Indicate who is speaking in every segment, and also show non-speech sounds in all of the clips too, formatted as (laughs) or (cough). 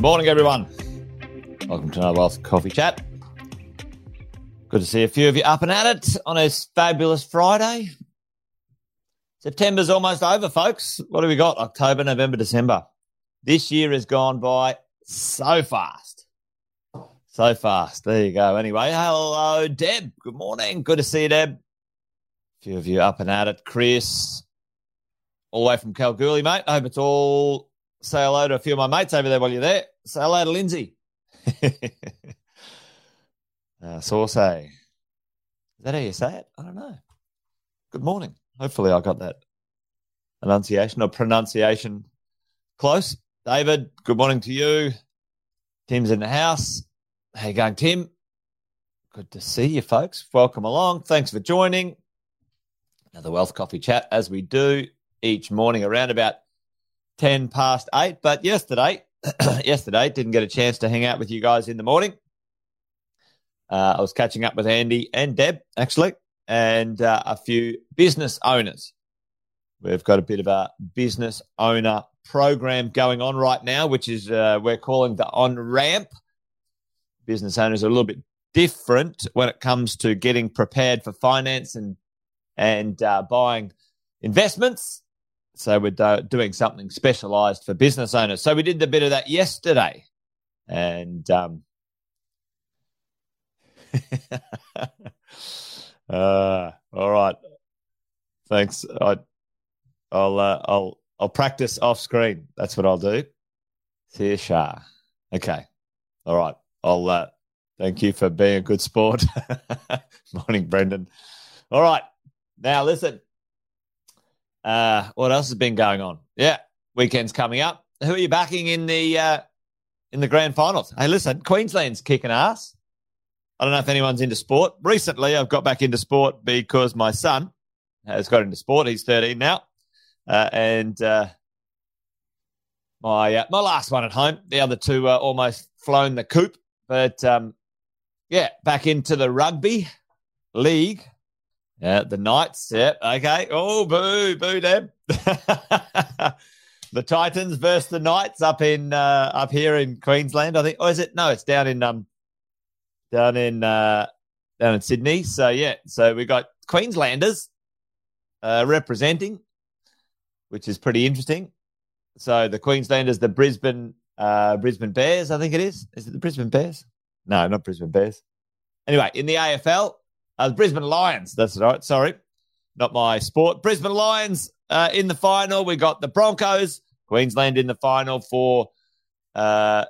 Speaker 1: Good morning, everyone. Welcome to another Wealth Coffee Chat. Good to see a few of you up and at it on this fabulous Friday. September's almost over, folks. What have we got? October, November, December. This year has gone by so fast. So fast. There you go. Anyway, hello, Deb. Good morning. Good to see you, Deb. A few of you up and at it. Chris, all the way from Kalgoorlie, mate. I hope it's all. Say hello to a few of my mates over there while you're there. Say hello to Lindsay. (laughs) uh, Sauce. Is that how you say it? I don't know. Good morning. Hopefully, I got that enunciation or pronunciation close. David, good morning to you. Tim's in the house. How you going, Tim? Good to see you, folks. Welcome along. Thanks for joining. Another Wealth Coffee Chat as we do each morning around about 10 past 8. But yesterday, (clears throat) yesterday, didn't get a chance to hang out with you guys in the morning. Uh, I was catching up with Andy and Deb, actually, and uh, a few business owners. We've got a bit of a business owner program going on right now, which is uh, we're calling the On Ramp. Business owners are a little bit different when it comes to getting prepared for finance and and uh, buying investments. So we're do- doing something specialized for business owners. So we did a bit of that yesterday, and um, (laughs) uh, all right, thanks. I, I'll uh, I'll I'll practice off screen. That's what I'll do. See Shah. Okay, all right. I'll uh, thank you for being a good sport. (laughs) Morning, Brendan. All right, now listen. Uh, what else has been going on? Yeah, weekend's coming up. Who are you backing in the uh, in the grand finals? Hey, listen, Queensland's kicking ass. I don't know if anyone's into sport. Recently, I've got back into sport because my son has got into sport. He's 13 now, uh, and uh, my uh, my last one at home. The other two are almost flown the coop, but um, yeah, back into the rugby league. Yeah, the Knights. Yep. Yeah, okay. Oh, boo, boo, Deb. (laughs) the Titans versus the Knights up in uh, up here in Queensland. I think. Oh, is it? No, it's down in um down in uh down in Sydney. So yeah, so we got Queenslanders uh, representing, which is pretty interesting. So the Queenslanders, the Brisbane uh, Brisbane Bears, I think it is. Is it the Brisbane Bears? No, not Brisbane Bears. Anyway, in the AFL, uh, the Brisbane Lions. That's right. Sorry, not my sport. Brisbane Lions uh, in the final. We got the Broncos, Queensland in the final for uh,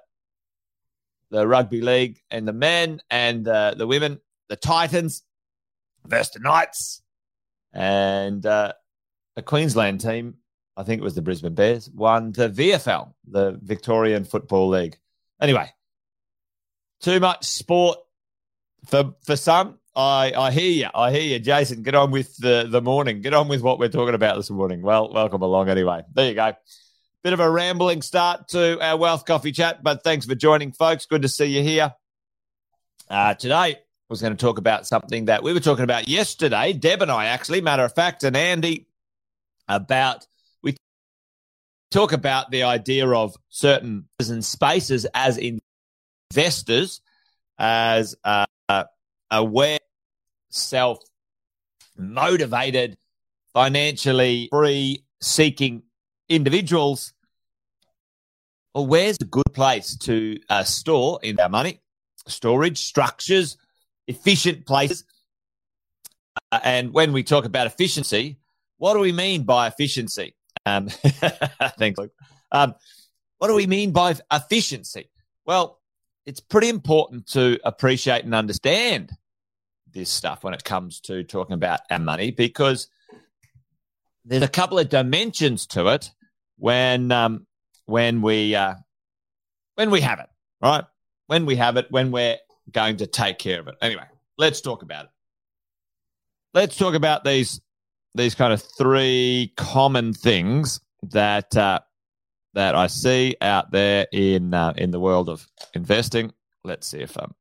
Speaker 1: the rugby league and the men and uh, the women. The Titans versus the Knights, and uh, a Queensland team. I think it was the Brisbane Bears won the VFL, the Victorian Football League. Anyway, too much sport for for some. I, I hear you. I hear you, Jason. Get on with the, the morning. Get on with what we're talking about this morning. Well, welcome along anyway. There you go. Bit of a rambling start to our Wealth Coffee Chat, but thanks for joining, folks. Good to see you here. Uh, today, I was going to talk about something that we were talking about yesterday, Deb and I, actually, matter of fact, and Andy, about we talk about the idea of certain spaces as investors, as uh, aware, self motivated, financially free seeking individuals. Well, where's a good place to uh, store in our money? Storage structures, efficient places. Uh, and when we talk about efficiency, what do we mean by efficiency? Um, (laughs) thanks. Um, what do we mean by efficiency? Well, it's pretty important to appreciate and understand this stuff when it comes to talking about our money because there's a couple of dimensions to it when um, when we uh, when we have it, right? When we have it, when we're going to take care of it. Anyway, let's talk about it. Let's talk about these these kind of three common things that uh, that I see out there in uh, in the world of investing. Let's see if um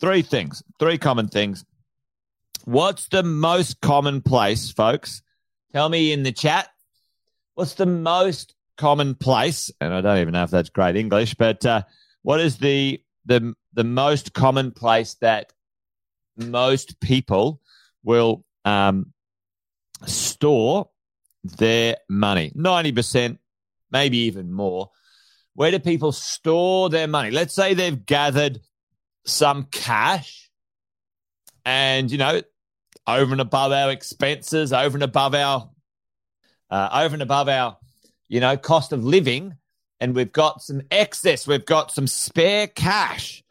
Speaker 1: three things, three common things What's the most common place, folks? Tell me in the chat. What's the most commonplace, and I don't even know if that's great English, but uh, what is the the the most common place that most people will um, store their money? Ninety percent, maybe even more. Where do people store their money? Let's say they've gathered some cash, and you know, over and above our expenses, over and above our, uh, over and above our, you know, cost of living, and we've got some excess, we've got some spare cash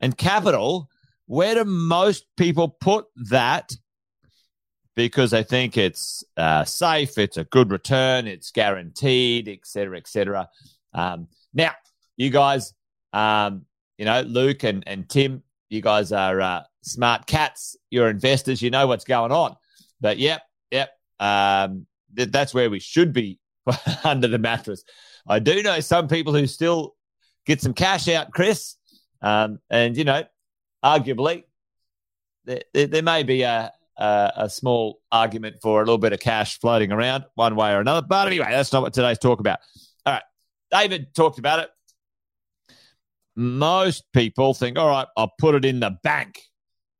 Speaker 1: and capital. Where do most people put that? Because they think it's uh, safe, it's a good return, it's guaranteed, etc., etc. Um, now, you guys, um, you know, Luke and, and Tim, you guys are uh, smart cats. You're investors. You know what's going on. But yep, yep. Um, th- that's where we should be (laughs) under the mattress. I do know some people who still get some cash out, Chris. Um, and, you know, arguably, there, there, there may be a, a, a, small argument for a little bit of cash floating around one way or another. But anyway, that's not what today's talk about. All right. David talked about it. Most people think, all right, I'll put it in the bank.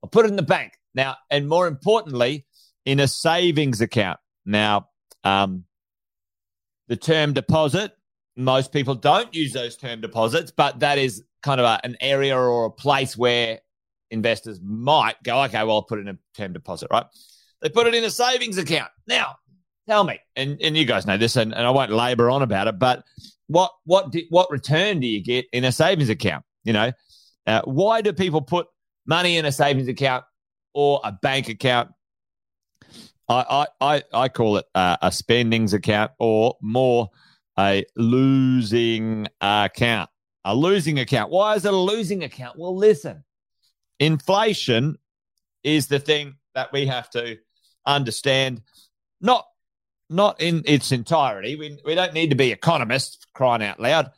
Speaker 1: I'll put it in the bank. Now, and more importantly, in a savings account. Now, um, the term deposit, most people don't use those term deposits, but that is kind of a, an area or a place where investors might go, okay, well, I'll put in a term deposit, right? They put it in a savings account. Now, tell me, and, and you guys know this, and, and I won't labor on about it, but what what do, what return do you get in a savings account? You know, uh, why do people put money in a savings account or a bank account? I I I, call it uh, a spendings account or more a losing account. A losing account. Why is it a losing account? Well, listen, inflation is the thing that we have to understand. Not not in its entirety. We, we don't need to be economists crying out loud.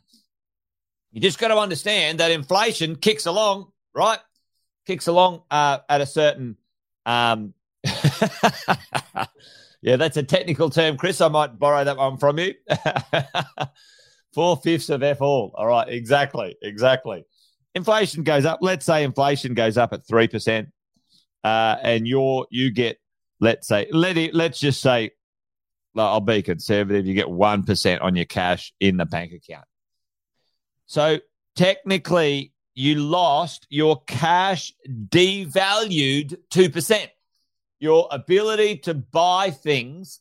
Speaker 1: You just got to understand that inflation kicks along, right? Kicks along uh, at a certain. Um, (laughs) yeah, that's a technical term, Chris. I might borrow that one from you. (laughs) Four fifths of F all. All right, exactly, exactly. Inflation goes up. Let's say inflation goes up at three percent, uh, and you're you get let's say let it, let's just say I'll be conservative. You get 1% on your cash in the bank account. So technically, you lost your cash devalued 2%. Your ability to buy things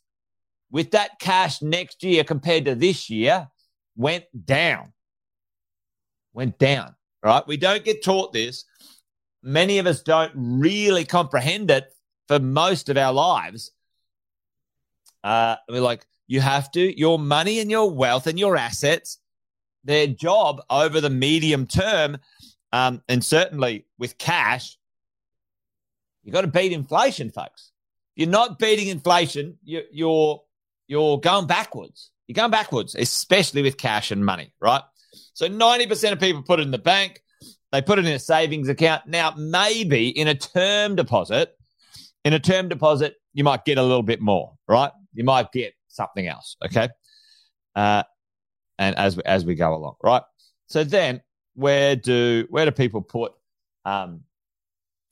Speaker 1: with that cash next year compared to this year went down. Went down, right? We don't get taught this. Many of us don't really comprehend it for most of our lives uh, we're like, you have to, your money and your wealth and your assets, their job over the medium term, um, and certainly with cash, you've got to beat inflation, folks. You're not beating inflation. You, you're you're going backwards. You're going backwards, especially with cash and money, right? So 90% of people put it in the bank. They put it in a savings account. Now, maybe in a term deposit, in a term deposit, you might get a little bit more, right? You might get something else. Okay. Uh, and as as we go along, right? So then, where do where do people put? Um,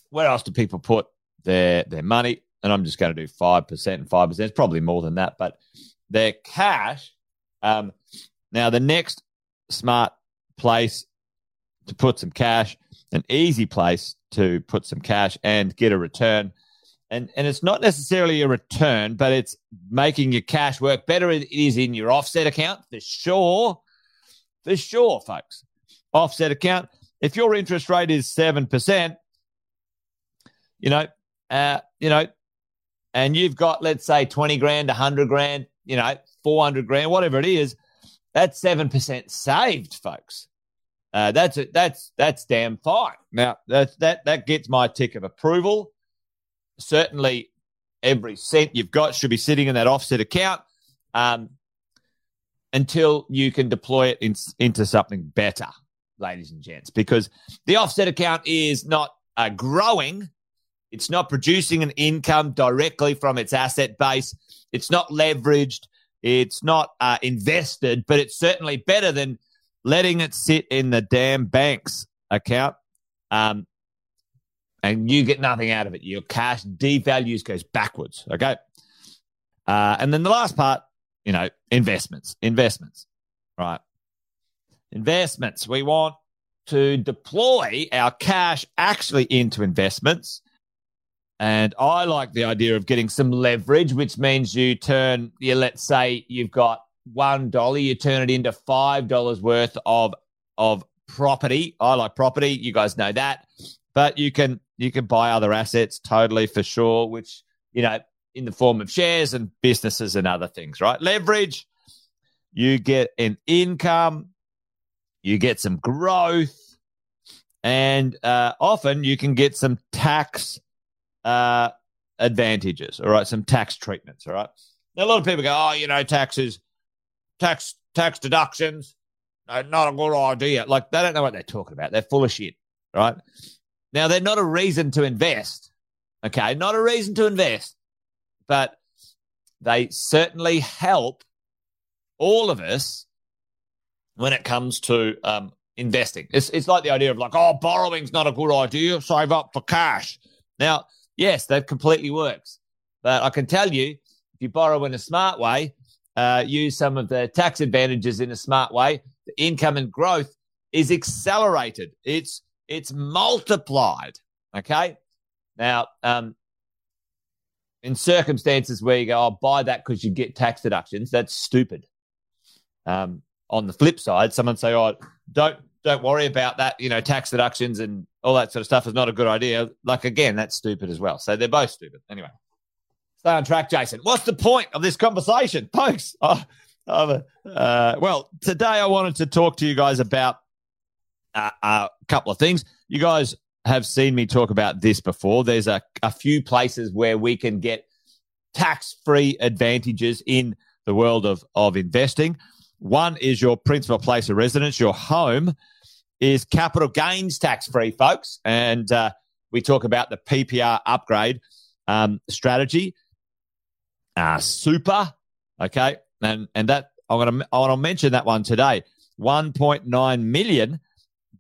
Speaker 1: where else do people put their their money? And I'm just going to do five percent and five percent. It's probably more than that, but their cash. Um, now the next smart place to put some cash, an easy place to put some cash and get a return and and it's not necessarily a return, but it's making your cash work better. It is in your offset account for sure, for sure, folks. Offset account. If your interest rate is seven percent, you know, uh, you know, and you've got let's say twenty grand, a hundred grand, you know, four hundred grand, whatever it is, that's seven percent saved, folks. Uh, that's it. that's that's damn fine. Now that that that gets my tick of approval certainly every cent you've got should be sitting in that offset account um, until you can deploy it in, into something better, ladies and gents, because the offset account is not uh, growing. It's not producing an income directly from its asset base. It's not leveraged. It's not uh, invested, but it's certainly better than letting it sit in the damn bank's account. Um, and you get nothing out of it. Your cash devalues, goes backwards. Okay. Uh, and then the last part, you know, investments, investments, right? Investments. We want to deploy our cash actually into investments. And I like the idea of getting some leverage, which means you turn, you let's say you've got one dollar, you turn it into five dollars worth of of property. I like property, you guys know that. But you can you can buy other assets totally for sure, which you know, in the form of shares and businesses and other things, right? Leverage, you get an income, you get some growth, and uh, often you can get some tax uh, advantages, all right, some tax treatments, all right. Now, a lot of people go, oh, you know, taxes, tax tax deductions, not a good idea. Like they don't know what they're talking about. They're full of shit, right? Now they're not a reason to invest, okay, not a reason to invest, but they certainly help all of us when it comes to um, investing. It's it's like the idea of like, oh, borrowing's not a good idea. Save up for cash. Now Yes, that completely works. But I can tell you, if you borrow in a smart way, uh, use some of the tax advantages in a smart way, the income and growth is accelerated. It's it's multiplied. Okay. Now, um, in circumstances where you go, I'll buy that because you get tax deductions, that's stupid. Um, on the flip side, someone say, "Oh, don't don't worry about that. You know, tax deductions and all that sort of stuff is not a good idea. Like again, that's stupid as well. So they're both stupid. Anyway, stay on track, Jason. What's the point of this conversation, (laughs) folks? Oh, uh, well, today I wanted to talk to you guys about uh, a couple of things. You guys have seen me talk about this before. There's a, a few places where we can get tax free advantages in the world of, of investing. One is your principal place of residence, your home is capital gains tax free, folks. And uh, we talk about the PPR upgrade um, strategy. Uh, super, okay, and and that I'm gonna I want to mention that one today. 1.9 million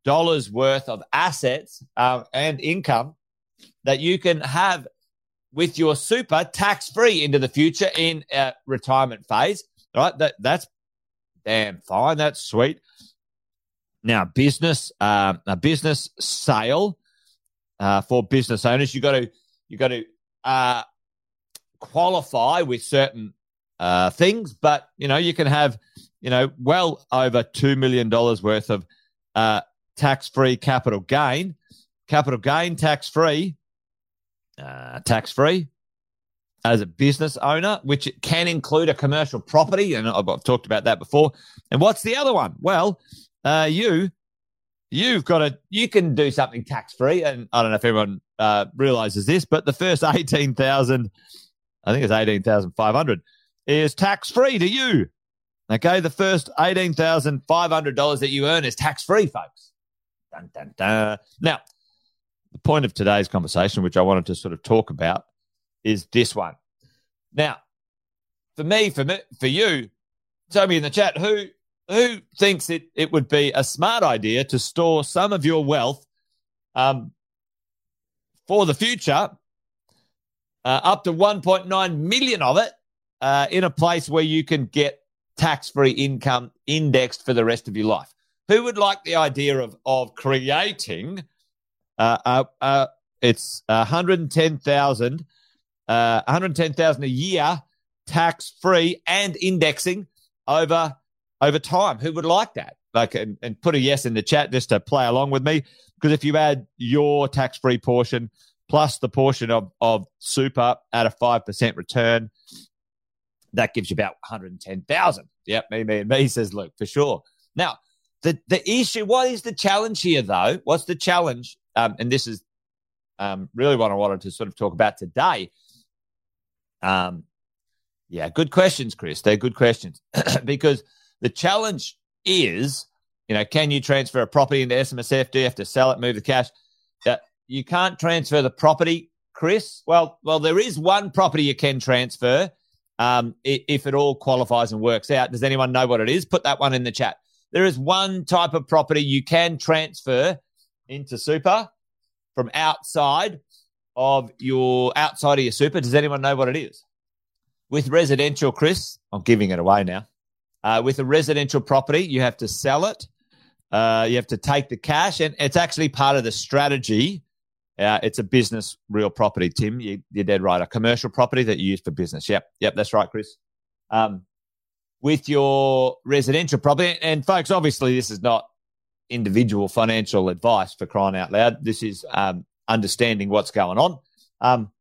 Speaker 1: dollars worth of assets uh, and income that you can have with your super tax free into the future in uh, retirement phase. Right, that that's damn fine. That's sweet. Now, business, uh, a business sale uh, for business owners, you got to you got to uh, qualify with certain uh, things, but you know you can have you know well over two million dollars worth of uh, tax free capital gain, capital gain tax free, uh, tax free as a business owner, which can include a commercial property, and I've, talked about that before. And what's the other one? Well, uh, you you've got to you can do something tax free, and I don't know if everyone uh, realizes this, but the first (laughs) eighteen thousand, I think it's eighteen thousand five hundred, is tax free to you. Okay, the first eighteen thousand five hundred dollars that you earn is tax free, folks. Dun, dun, dun. Now, the point of today's conversation, which I wanted to sort of talk about, is this one. Now, for me, for me, for you, tell me in the chat who who thinks it, it would be a smart idea to store some of your wealth um, for the future, uh, up to 1.9 million of it, uh, in a place where you can get tax free income indexed for the rest of your life? Who would like the idea of, of creating uh, uh, uh it's 110,000 uh, 110,000 a year tax free and indexing over over time. Who would like that? Like, and, and put a yes in the chat just to play along with me. Because if you add your tax free portion plus the portion of, of super at a 5% return, that gives you about 110,000. Yep, me, me, and me says Luke, for sure. Now, the, the issue, what is the challenge here though? What's the challenge? Um, and this is um, really what I wanted to sort of talk about today. Um, yeah, good questions, Chris. They're good questions (clears throat) because the challenge is, you know, can you transfer a property into SMSF? Do you have to sell it, move the cash? Uh, you can't transfer the property, Chris. Well, well, there is one property you can transfer um, if it all qualifies and works out. Does anyone know what it is? Put that one in the chat. There is one type of property you can transfer into super from outside of your outside of your super. Does anyone know what it is? With residential, Chris, I'm giving it away now. Uh, with a residential property, you have to sell it. Uh, you have to take the cash, and it's actually part of the strategy. Uh, it's a business real property, Tim. You, are dead right. A commercial property that you use for business. Yep, yep, that's right, Chris. Um, with your residential property, and folks, obviously, this is not individual financial advice for crying out loud. This is um, understanding what's going on. Um,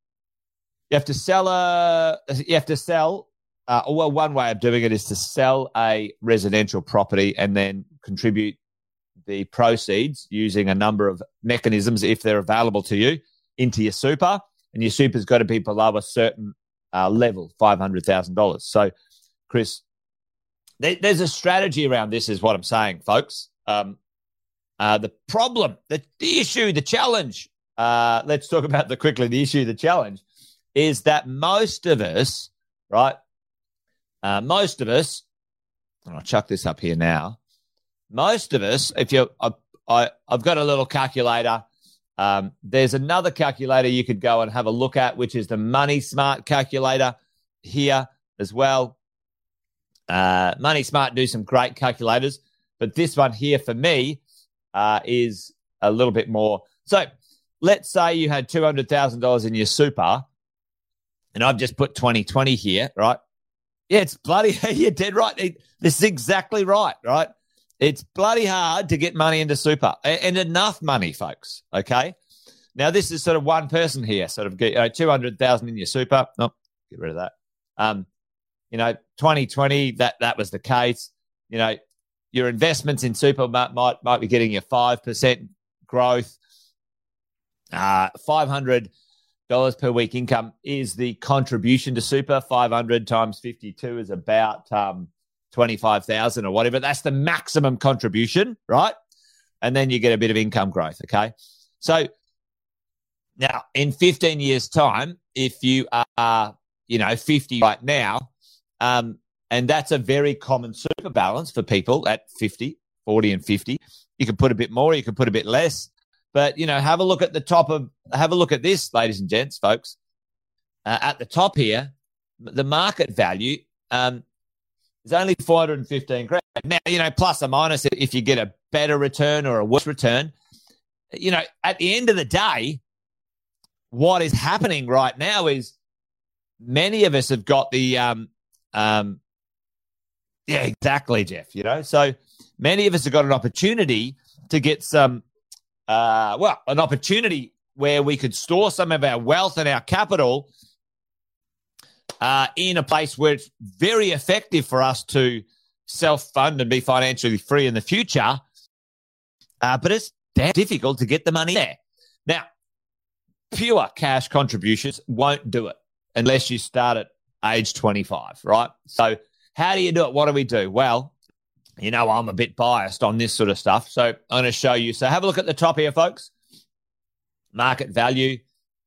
Speaker 1: you have to sell a. You have to sell. Uh, well, one way of doing it is to sell a residential property and then contribute the proceeds using a number of mechanisms, if they're available to you, into your super. And your super's got to be below a certain uh, level, five hundred thousand dollars. So, Chris, there, there's a strategy around this, is what I'm saying, folks. Um, uh, the problem, the, the issue, the challenge. Uh, let's talk about the quickly. The issue, the challenge, is that most of us, right? Uh, most of us, I'll chuck this up here now. Most of us, if you, I, I, I've got a little calculator. Um, there's another calculator you could go and have a look at, which is the Money Smart calculator here as well. Uh, Money Smart do some great calculators, but this one here for me uh, is a little bit more. So let's say you had two hundred thousand dollars in your super, and I've just put twenty twenty here, right? Yeah, it's bloody. (laughs) You're dead right. This is exactly right, right? It's bloody hard to get money into super and enough money, folks. Okay. Now, this is sort of one person here, sort of you 200,000 in your super. No, get rid of that. Um, you know, 2020, that, that was the case. You know, your investments in super might, might, be getting you 5% growth. Uh, $500 per week income is the contribution to super. 500 times 52 is about, um, 25,000 or whatever. That's the maximum contribution, right? And then you get a bit of income growth. Okay. So now in 15 years time, if you are, you know, 50 right now, um, and that's a very common super balance for people at 50, 40 and 50. You can put a bit more, you can put a bit less. But, you know, have a look at the top of, have a look at this, ladies and gents, folks. Uh, at the top here, the market value um, it's only 415 grand. Now, you know, plus or minus if you get a better return or a worse return. You know, at the end of the day, what is happening right now is many of us have got the um um yeah, exactly, Jeff. You know, so many of us have got an opportunity to get some uh well, an opportunity where we could store some of our wealth and our capital uh, in a place where it's very effective for us to self fund and be financially free in the future. Uh, but it's damn difficult to get the money there. Now, pure cash contributions won't do it unless you start at age 25, right? So, how do you do it? What do we do? Well, you know, I'm a bit biased on this sort of stuff. So, I'm going to show you. So, have a look at the top here, folks. Market value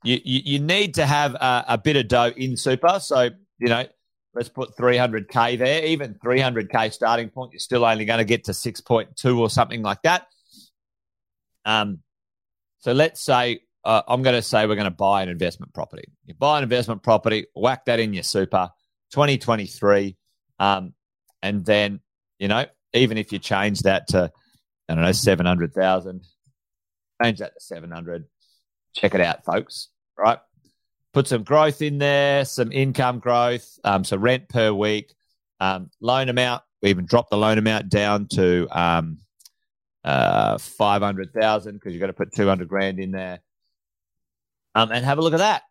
Speaker 1: you, you, you need to have a, a, bit of dough in super. So, you know, let's put 300K there. Even 300K starting point, you're still only going to get to 6.2 or something like that. Um, so let's say, uh, I'm going to say we're going to buy an investment property. You buy an investment property, whack that in your super 2023. Um, and then, you know, even if you change that to, I don't know, 700,000, change that to 700 check it out, folks. Right? Put some growth in there, some income growth, um, so rent per week, um, loan amount. We even dropped the loan amount down to um, uh, five hundred thousand because you've got to put two hundred grand in there. Um, and have a look at that.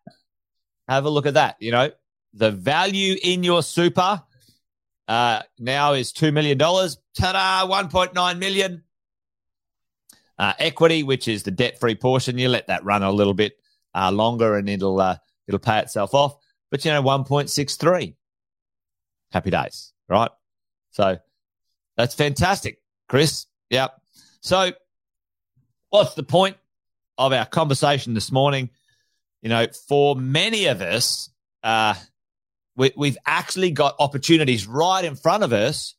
Speaker 1: Have a look at that. You know, the value in your super uh, now is two million dollars. Ta-da! One point nine million. Uh, equity, which is the debt-free portion, you let that run a little bit uh, longer, and it'll uh, it'll pay itself off. But you know, one point six three. Happy days, right? So that's fantastic, Chris. Yep. So, what's the point of our conversation this morning? You know, for many of us, uh, we, we've actually got opportunities right in front of us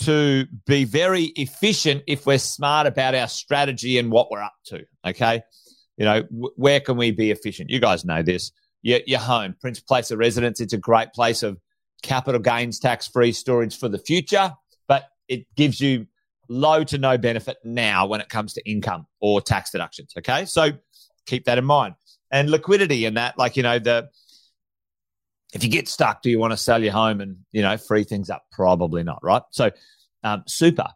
Speaker 1: to be very efficient if we're smart about our strategy and what we're up to. Okay. You know, w- where can we be efficient? You guys know this. Your, your home, Principal Place of Residence, it's a great place of capital gains tax free storage for the future, but it gives you low to no benefit now when it comes to income or tax deductions. Okay. So keep that in mind. And liquidity and that, like, you know, the, if you get stuck, do you want to sell your home and, you know, free things up? Probably not. Right. So, um, super.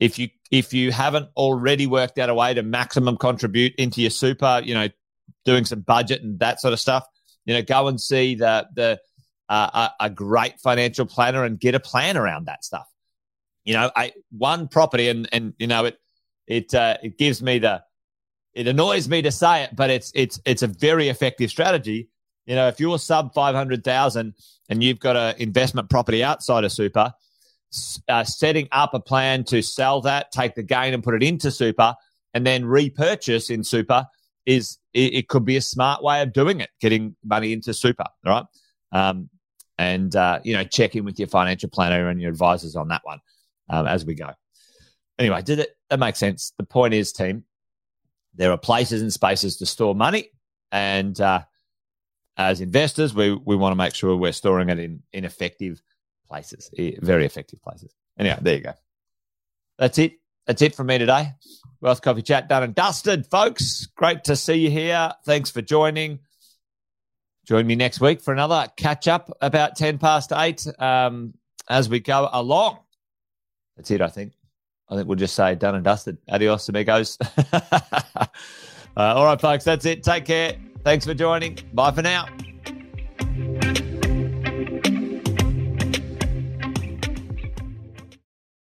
Speaker 1: If you, if you haven't already worked out a way to maximum contribute into your super, you know, doing some budget and that sort of stuff, you know, go and see the, the, uh, a, great financial planner and get a plan around that stuff you know, I one property and and you know it it uh, it gives me the it annoys me to say it, but it's it's it's a very effective strategy. You know, if you're sub five hundred thousand and you've got an investment property outside of super, uh, setting up a plan to sell that, take the gain and put it into super, and then repurchase in super is it, it could be a smart way of doing it, getting money into super. Right, um, and uh, you know, check in with your financial planner and your advisors on that one um, as we go. Anyway, did it? That makes sense. The point is, team, there are places and spaces to store money, and uh, as investors, we we want to make sure we're storing it in in effective places, very effective places. Anyway, there you go. That's it. That's it from me today. Wealth Coffee Chat done and dusted, folks. Great to see you here. Thanks for joining. Join me next week for another catch up about 10 past eight um, as we go along. That's it, I think. I think we'll just say done and dusted. Adios, amigos. (laughs) uh, all right, folks, that's it. Take care. Thanks for joining. Bye for now.